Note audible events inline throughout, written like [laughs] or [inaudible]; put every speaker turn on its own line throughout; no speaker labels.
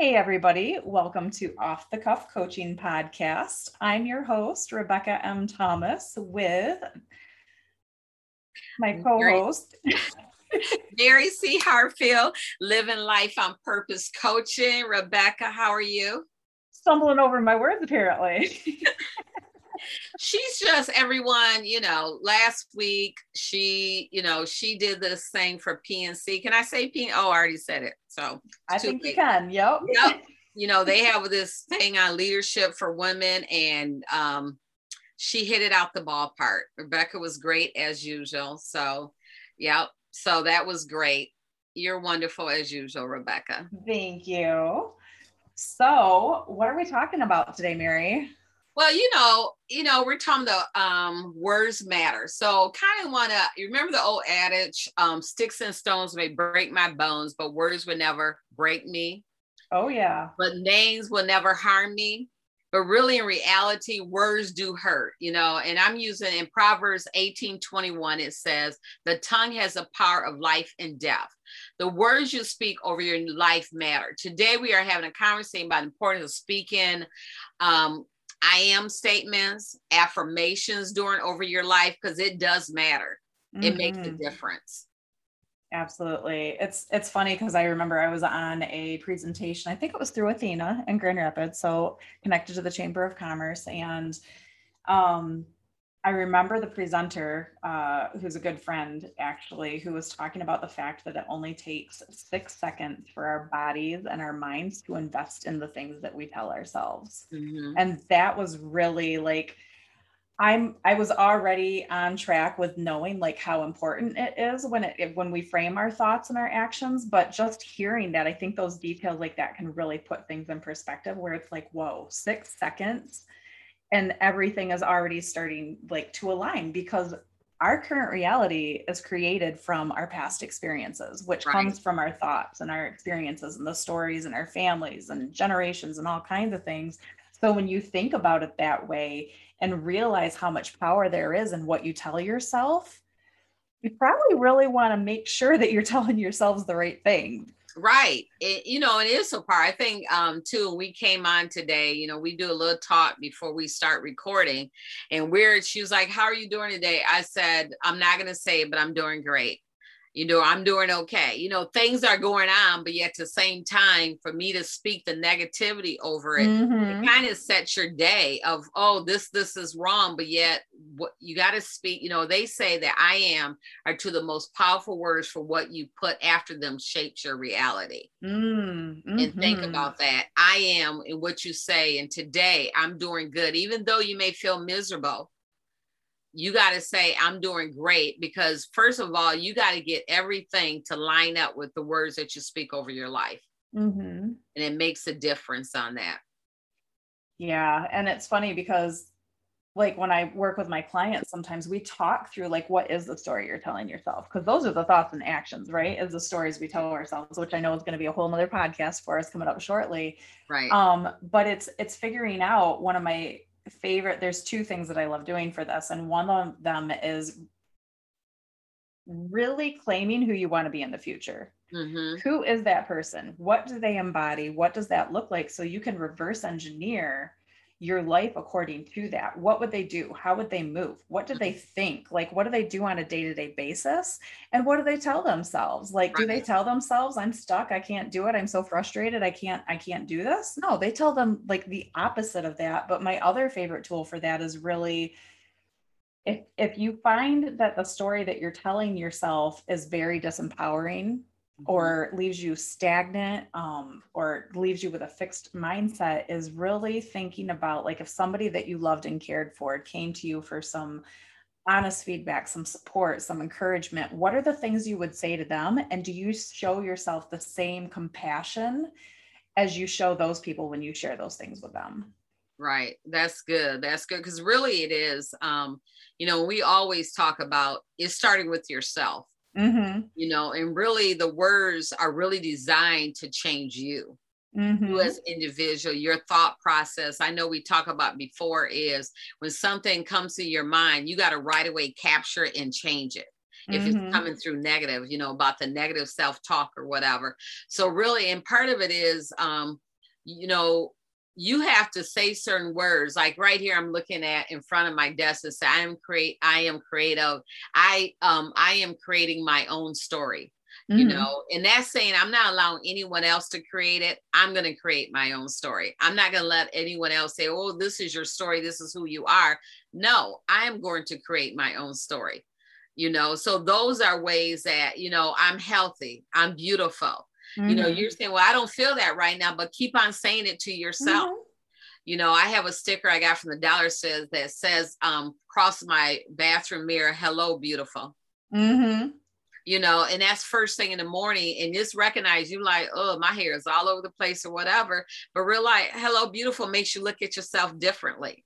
Hey, everybody. Welcome to Off the Cuff Coaching Podcast. I'm your host, Rebecca M. Thomas, with my co host,
Mary [laughs] C. Hartfield, Living Life on Purpose Coaching. Rebecca, how are you?
Stumbling over my words, apparently. [laughs]
she's just everyone you know last week she you know she did this thing for pnc can i say p? Oh i already said it so
i think late. you can yep.
Yep. [laughs] You know they have this thing on leadership for women and um she hit it out the ballpark. Rebecca was great as usual so yep so that was great. You're wonderful as usual rebecca.
Thank you. So what are we talking about today mary
well, you know, you know, we're talking the um, words matter. So kind of want to remember the old adage, um, sticks and stones may break my bones, but words will never break me.
Oh yeah.
But names will never harm me. But really in reality, words do hurt, you know. And I'm using in Proverbs 18, 21, it says, the tongue has the power of life and death. The words you speak over your life matter. Today we are having a conversation about the importance of speaking um, I am statements, affirmations during over your life because it does matter. Mm-hmm. It makes a mm-hmm. difference.
Absolutely. It's it's funny because I remember I was on a presentation, I think it was through Athena in Grand Rapids, so connected to the Chamber of Commerce. And um I remember the presenter, uh, who's a good friend actually, who was talking about the fact that it only takes six seconds for our bodies and our minds to invest in the things that we tell ourselves. Mm-hmm. And that was really like, I'm I was already on track with knowing like how important it is when it when we frame our thoughts and our actions, but just hearing that, I think those details like that can really put things in perspective where it's like, whoa, six seconds and everything is already starting like to align because our current reality is created from our past experiences which right. comes from our thoughts and our experiences and the stories and our families and generations and all kinds of things so when you think about it that way and realize how much power there is in what you tell yourself you probably really want to make sure that you're [laughs] telling yourselves the right thing
Right. It, you know, it is so far. I think um too, we came on today, you know, we do a little talk before we start recording. And we're she was like, How are you doing today? I said, I'm not gonna say it, but I'm doing great you know i'm doing okay you know things are going on but yet at the same time for me to speak the negativity over it mm-hmm. it kind of sets your day of oh this this is wrong but yet what you got to speak you know they say that i am are two of the most powerful words for what you put after them shapes your reality mm-hmm. and think mm-hmm. about that i am in what you say and today i'm doing good even though you may feel miserable you got to say i'm doing great because first of all you got to get everything to line up with the words that you speak over your life mm-hmm. and it makes a difference on that
yeah and it's funny because like when i work with my clients sometimes we talk through like what is the story you're telling yourself? Because those are the thoughts and actions right is the stories we tell ourselves which i know is going to be a whole nother podcast for us coming up shortly.
Right.
Um but it's it's figuring out one of my favorite there's two things that i love doing for this and one of them is really claiming who you want to be in the future. Mm-hmm. who is that person? What do they embody? What does that look like? So you can reverse engineer your life according to that? What would they do? How would they move? What do they think? Like what do they do on a day-to-day basis? And what do they tell themselves? Like do they tell themselves i'm stuck. I can't do it. I'm so frustrated. I can't i can't do this. No they tell them like the opposite of that. But my other favorite tool for that is really if if you find that the story that you're telling yourself is very disempowering Mm-hmm. Or leaves you stagnant um, or leaves you with a fixed mindset is really thinking about like if somebody that you loved and cared for came to you for some honest feedback, some support, some encouragement, what are the things you would say to them? And do you show yourself the same compassion as you show those people when you share those things with them?
Right. That's good. That's good. Because really it is, um, you know, we always talk about is starting with yourself Mm-hmm. You know, and really the words are really designed to change you. Mm-hmm. You as individual, your thought process. I know we talk about before is when something comes to your mind, you got to right away capture it and change it if mm-hmm. it's coming through negative, you know, about the negative self talk or whatever. So, really, and part of it is um, you know, you have to say certain words. Like right here i'm looking at in front of my desk and say i am create i am creative. I um i am creating my own story mm-hmm. you know? And that's saying i'm not allowing anyone else to create it. I'm going to create my own story. I'm not going to let anyone else say oh this is your story. This is who you are no i am going to create my own story you know? So those are ways that you know i'm healthy. I'm beautiful Mm-hmm. You know, mm-hmm. you're saying, well, I don't feel that right now, but keep on saying it to yourself. Mm-hmm. You know, I have a sticker I got from the dollar says that says, um, cross my bathroom mirror, hello, beautiful. Mm-hmm. You know, and that's first thing in the morning. And just recognize you like, oh, my hair is all over the place or whatever. But realize, hello, beautiful makes you look at yourself differently.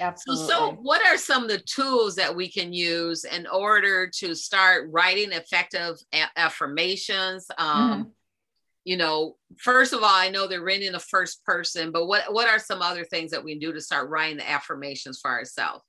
Absolutely. So, so, what are some of the tools that we can use in order to start writing effective affirmations? Um, mm-hmm you know, first of all, I know they're written in the first person, but what what are some other things that we can do to start writing the affirmations for ourselves?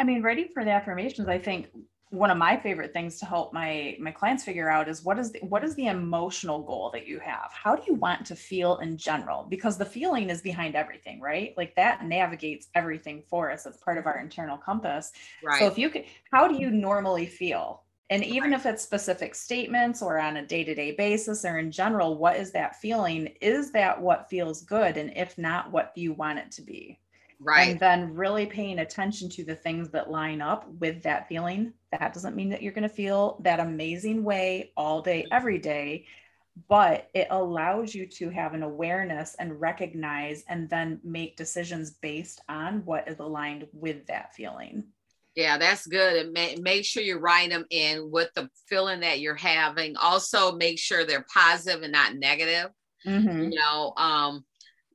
I mean, writing for the affirmations, I think one of my favorite things to help my my clients figure out is what is the, what is the emotional goal that you have? How do you want to feel in general? Because the feeling is behind everything right? Like that navigates everything for us. It's part of our internal compass. Right. so if you could how do you normally feel and even if it's specific statements or on a day to day basis or in general, what is that feeling? Is that what feels good? And if not, what do you want it to be? Right. And then really paying attention to the things that line up with that feeling. That doesn't mean that you're going to feel that amazing way all day, every day, but it allows you to have an awareness and recognize and then make decisions based on what is aligned with that feeling.
Yeah, that's good. And ma- make sure you write them in with the feeling that you're having. Also, make sure they're positive and not negative. Mm-hmm. You know, um,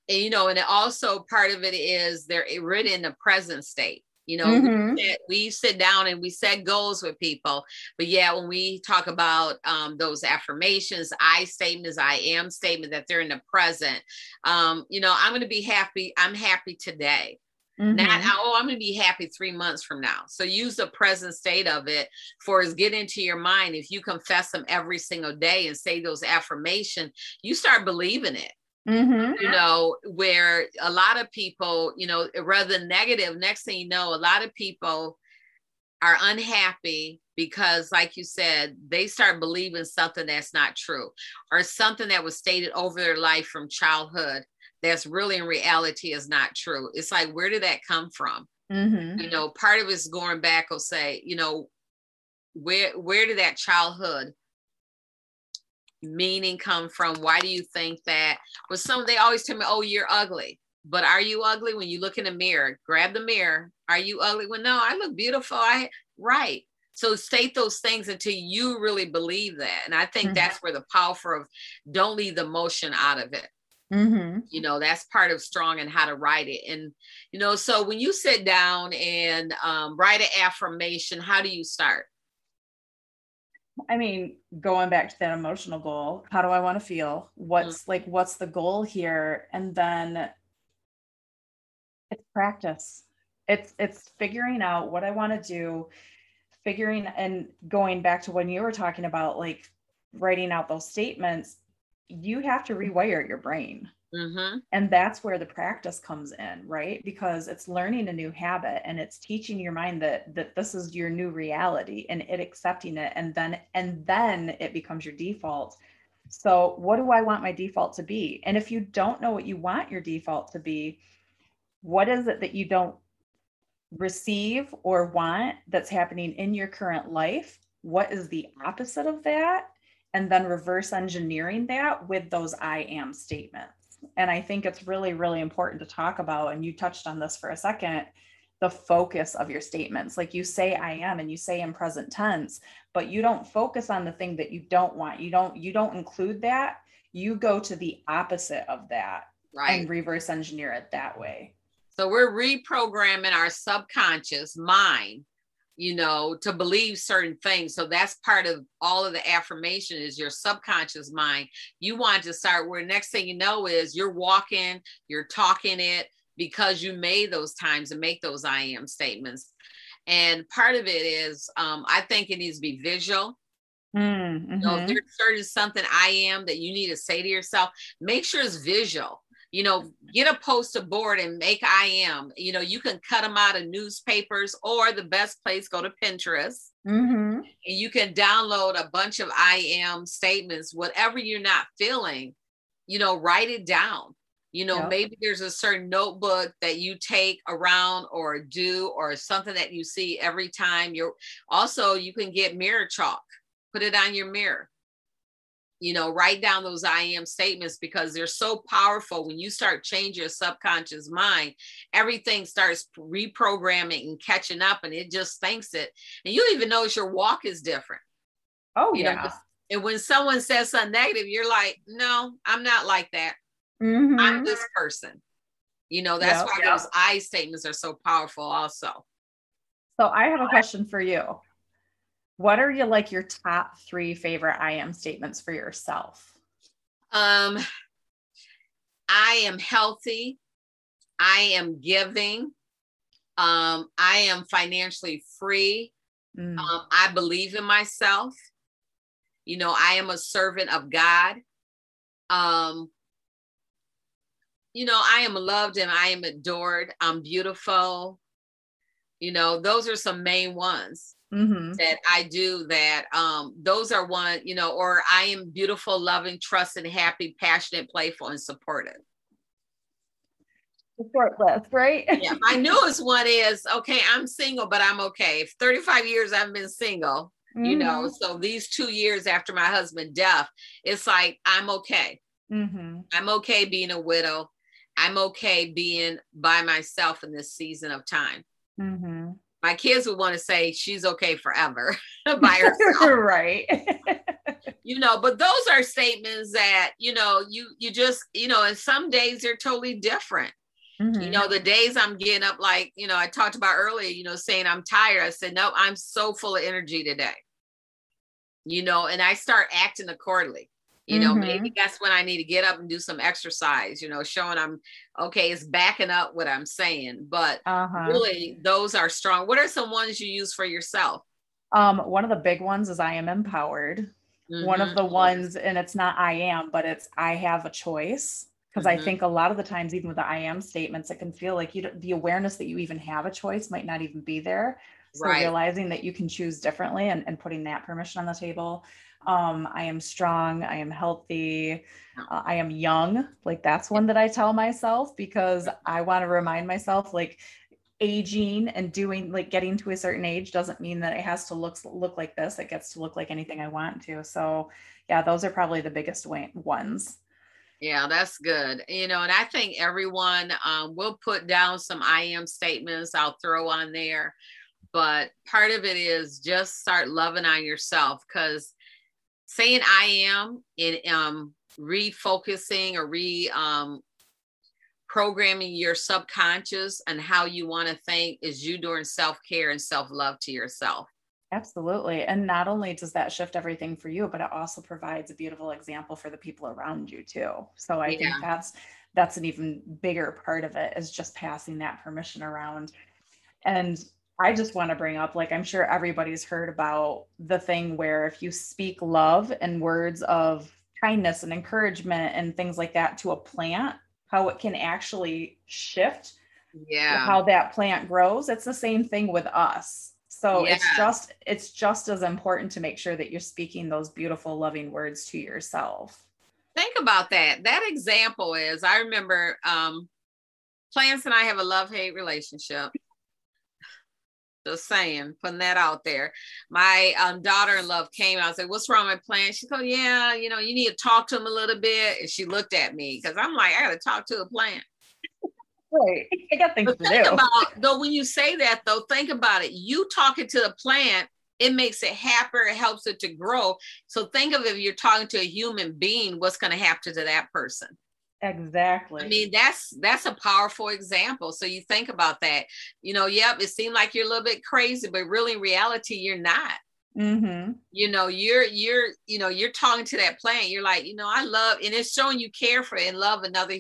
and, you know, and also part of it is they're written in the present state. You know, mm-hmm. we, sit, we, sit, down and we set goals with people. But yeah, when we talk about um, those affirmations, I statements, I am statement that they're in the present. Um, you know, I'm going to be happy. I'm happy today. Mm-hmm. Not, oh, I'm going to be happy three months from now. So use the present state of it for is get into your mind. If you confess them every single day and say those affirmations, you start believing it. Mm-hmm. You know, where a lot of people, you know, rather than negative, next thing you know, a lot of people are unhappy because like you said they start believing something that's not true or something that was stated over their life from childhood that's really in reality is not true. It's like, where did that come from? Mm-hmm. You know, part of it's going back, will say, you know, where where did that childhood meaning come from? Why do you think that? Well, some they always tell me, oh, you're ugly. But are you ugly when you look in the mirror? Grab the mirror. Are you ugly? Well, no, I look beautiful. I right. So state those things until you really believe that. And I think mm-hmm. that's where the power of don't leave the emotion out of it. Mm-hmm. You know, that's part of strong and how to write it. And, you know, so when you sit down and um, write an affirmation, how do you start?
I mean, going back to that emotional goal, how do I want to feel? What's mm-hmm. like, what's the goal here? And then it's practice. It's it's figuring out what I want to do, figuring and going back to when you were talking about like writing out those statements you have to rewire your brain. Mm-hmm. And that's where the practice comes in, right? Because it's learning a new habit and it's teaching your mind that that this is your new reality and it accepting it and then and then it becomes your default. So, what do I want my default to be? And if you don't know what you want your default to be, what is it that you don't receive or want that's happening in your current life? What is the opposite of that? And then reverse engineering that with those I am statements. And I think it's really, really important to talk about. And you touched on this for a second the focus of your statements. Like you say, I am, and you say in present tense, but you don't focus on the thing that you don't want. You don't, you don't include that. You go to the opposite of that right. and reverse engineer it that way.
So we're reprogramming our subconscious mind you know to believe certain things so that's part of all of the affirmation is your subconscious mind you want to start where next thing you know is you're walking you're talking it because you made those times and make those i am statements and part of it is um, i think it needs to be visual mm-hmm. you know, if mm-hmm. there's certain something i am that you need to say to yourself make sure it's visual you know get a poster board and make i am. You know you can cut them out of newspapers or the best place go to pinterest.
Mm-hmm.
and you can download a bunch of i am statements whatever you're not feeling you know write it down. You know yep. maybe there's a certain notebook that you take around or do or something that you see every time. You're also you can get mirror chalk. Put it on your mirror you know write down those i am statements because they're so powerful. When you start changing your subconscious mind everything starts reprogramming and catching up and it just thinks it. And you even notice your walk is different.
Oh you yeah.
know, and when someone says something negative you're like no i'm not like that.
Mm-hmm.
i'm this person. You know that's yep, why yep. those i statements are so powerful also.
So i have a question for you what are you like your top three favorite I am statements for yourself?
Um, I am healthy. I am giving. Um, I am financially free. Mm. Um, I believe in myself. You know, I am a servant of God. Um, you know, I am loved and I am adored. I'm beautiful. You know, those are some main ones
mm-hmm.
that I do that um those are one, you know, or I am beautiful, loving, trusted, happy, passionate, playful, and supportive.
Short list, right? [laughs]
yeah, my newest one is okay, I'm single, but I'm okay. 35 years I've been single, mm-hmm. you know. Mm-hmm. So these two years after my husband death, it's like I'm okay.
Mm-hmm.
I'm okay being a widow. I'm okay being by myself in this season of time.
Mm-hmm
my kids would want to say she's okay forever [laughs] by [laughs] herself.
Right. [laughs]
You know but those are statements that you know you you just you know and some days they're totally different. Mm-hmm. you know the days i'm getting up like you know i talked about earlier you know saying i'm tired i said no i'm so full of energy today. You know and i start acting accordingly you know mm-hmm. maybe that's when i need to get up and do some exercise you know showing i'm okay it's backing up what i'm saying but
uh-huh.
really those are strong what are some ones you use for yourself
um one of the big ones is i am empowered mm-hmm. one of mm-hmm. the ones and it's not i am but it's i have a choice because mm-hmm. i think a lot of the times even with the i am statements it can feel like you the awareness that you even have a choice might not even be there so right. realizing that you can choose differently and, and putting that permission on the table um, I am strong, I am healthy, uh, I am young. Like that's one that I tell myself because I want to remind myself like aging and doing like getting to a certain age doesn't mean that it has to look look like this. It gets to look like anything I want to. So yeah, those are probably the biggest way, ones.
Yeah, that's good. You know, and I think everyone um, will put down some I am statements I'll throw on there. But part of it is just start loving on yourself because saying I am and um, refocusing or re um, programming your subconscious and how you want to think is you doing self care and self love to yourself.
Absolutely. And not only does that shift everything for you, but it also provides a beautiful example for the people around you too. So I yeah. think that's that's an even bigger part of it is just passing that permission around. And I just want to bring up like I'm sure everybody's heard about the thing where if you speak love and words of kindness and encouragement and things like that to a plant, how it can actually shift
yeah
how that plant grows. It's the same thing with us. So yeah. it's just it's just as important to make sure that you're speaking those beautiful loving words to yourself.
Think about that. That example is I remember um plants and I have a love-hate relationship just saying, putting that out there. My um, daughter-in-law came out and said, "What's wrong with my plant?" She said, "Yeah, you know, you need to talk to him a little bit." And she looked at me because I'm like, "I got to talk to a plant."
Right, I got things but
to think do. About though, when you say that, though, think about it. You talking to the plant, it makes it happier. It helps it to grow. So think of if you're talking to a human being, what's going to happen to that person?
Exactly.
I mean, that's that's a powerful example. So you think about that. You know, yep, it seemed like you're a little bit crazy, but really in reality, you're not.
Mm-hmm.
You know, you're you're you know you're talking to that plant. You're like, you know, I love, and it's showing you care for and love another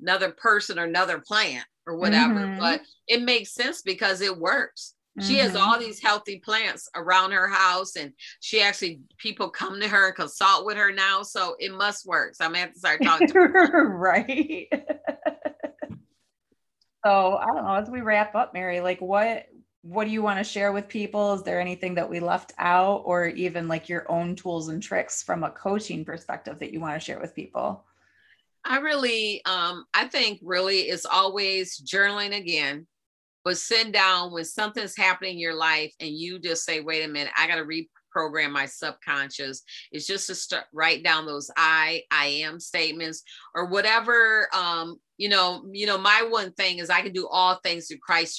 another person or another plant or whatever. Mm-hmm. But it makes sense because it works. She has mm-hmm. all these healthy plants around her house, and she actually people come to her and consult with her now. So it must work. So I'm gonna have to start talking to
her. [laughs] right. [laughs] so I don't know. As we wrap up, Mary, like what what do you want to share with people? Is there anything that we left out, or even like your own tools and tricks from a coaching perspective that you want to share with people?
I really, um, I think really is always journaling again but sit down when something's happening in your life and you just say, wait a minute, I got to reprogram my subconscious. It's just to start write down those I, I am statements or whatever. Um, you know, you know, my one thing is I can do all things through Christ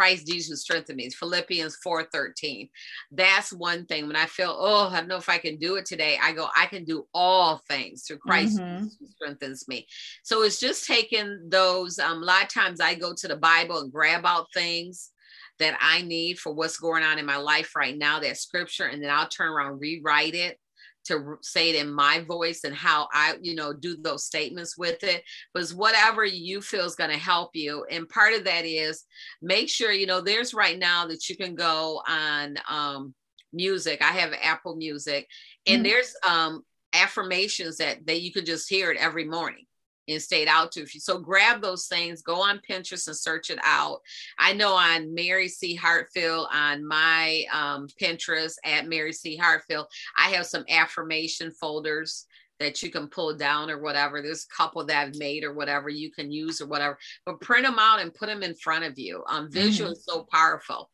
Christ Jesus strengthen me. Philippians 4 13. That's one thing. When I feel, oh, I don't know if I can do it today, I go, I can do all things through Christ mm-hmm. who strengthens me. So it's just taking those. Um, a lot of times I go to the Bible and grab out things that I need for what's going on in my life right now, that scripture, and then I'll turn around, rewrite it to say it in my voice and how I, you know, do those statements with it. But whatever you feel is going to help you. And part of that is make sure, you know, there's right now that you can go on um, music. I have Apple Music, and mm-hmm. there's um, affirmations that that you can just hear it every morning and stayed out to. So grab those things, go on Pinterest and search it out. I know on Mary C. Hartfield on my um, Pinterest at Mary C. Hartfield, I have some affirmation folders that you can pull down or whatever. There's a couple that I've made or whatever you can use or whatever, but print them out and put them in front of you. Um, visual mm-hmm. is so powerful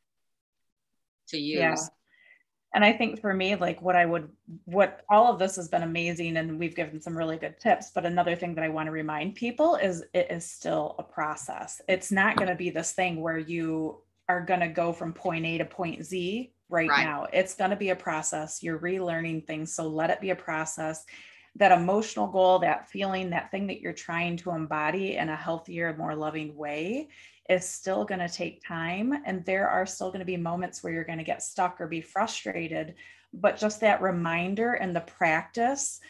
to use. Yeah
and i think for me like what i would what all of this has been amazing and we've given some really good tips but another thing that i want to remind people is it is still a process. It's not going to be this thing where you are going to go from point a to point z right, right. now. It's going to be a process. You're relearning things so let it be a process. That emotional goal that feeling that thing that you're trying to embody in a healthier more loving way is still going to take time. And there are still going to be moments where you're going to get stuck or be frustrated. But just that reminder and the practice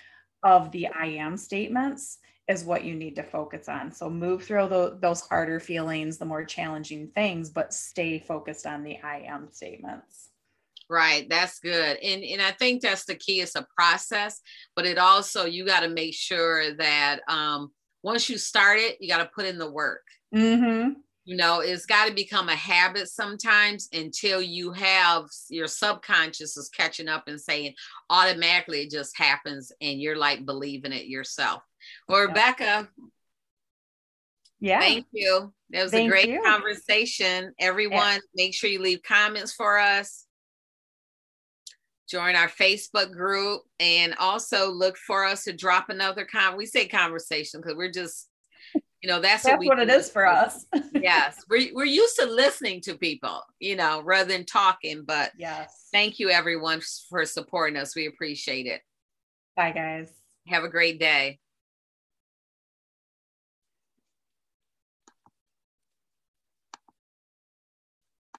of the I am statements is what you need to focus on. So move through the, those harder feelings, the more challenging things, but stay focused on the I am statements.
Right, that's good. And and I think that's the key. It's a process, but it also you got to make sure that um once you start it, you got to put in the work.
Mm-hmm
you know it's got to become a habit sometimes until you have your subconscious is catching up and saying automatically it just happens and you're like believing it yourself. Well rebecca.
Yeah.
Thank you. That was thank a great you. conversation. Everyone yeah. make sure you leave comments for us. Join our facebook group and also look for us to drop another con we say conversation because we're just you know that's,
that's what, what it is for us. [laughs]
Yes we're, we're used to listening to people you know rather than talking but
yes.
thank you everyone for supporting us. We appreciate it.
Bye guys.
Have a great day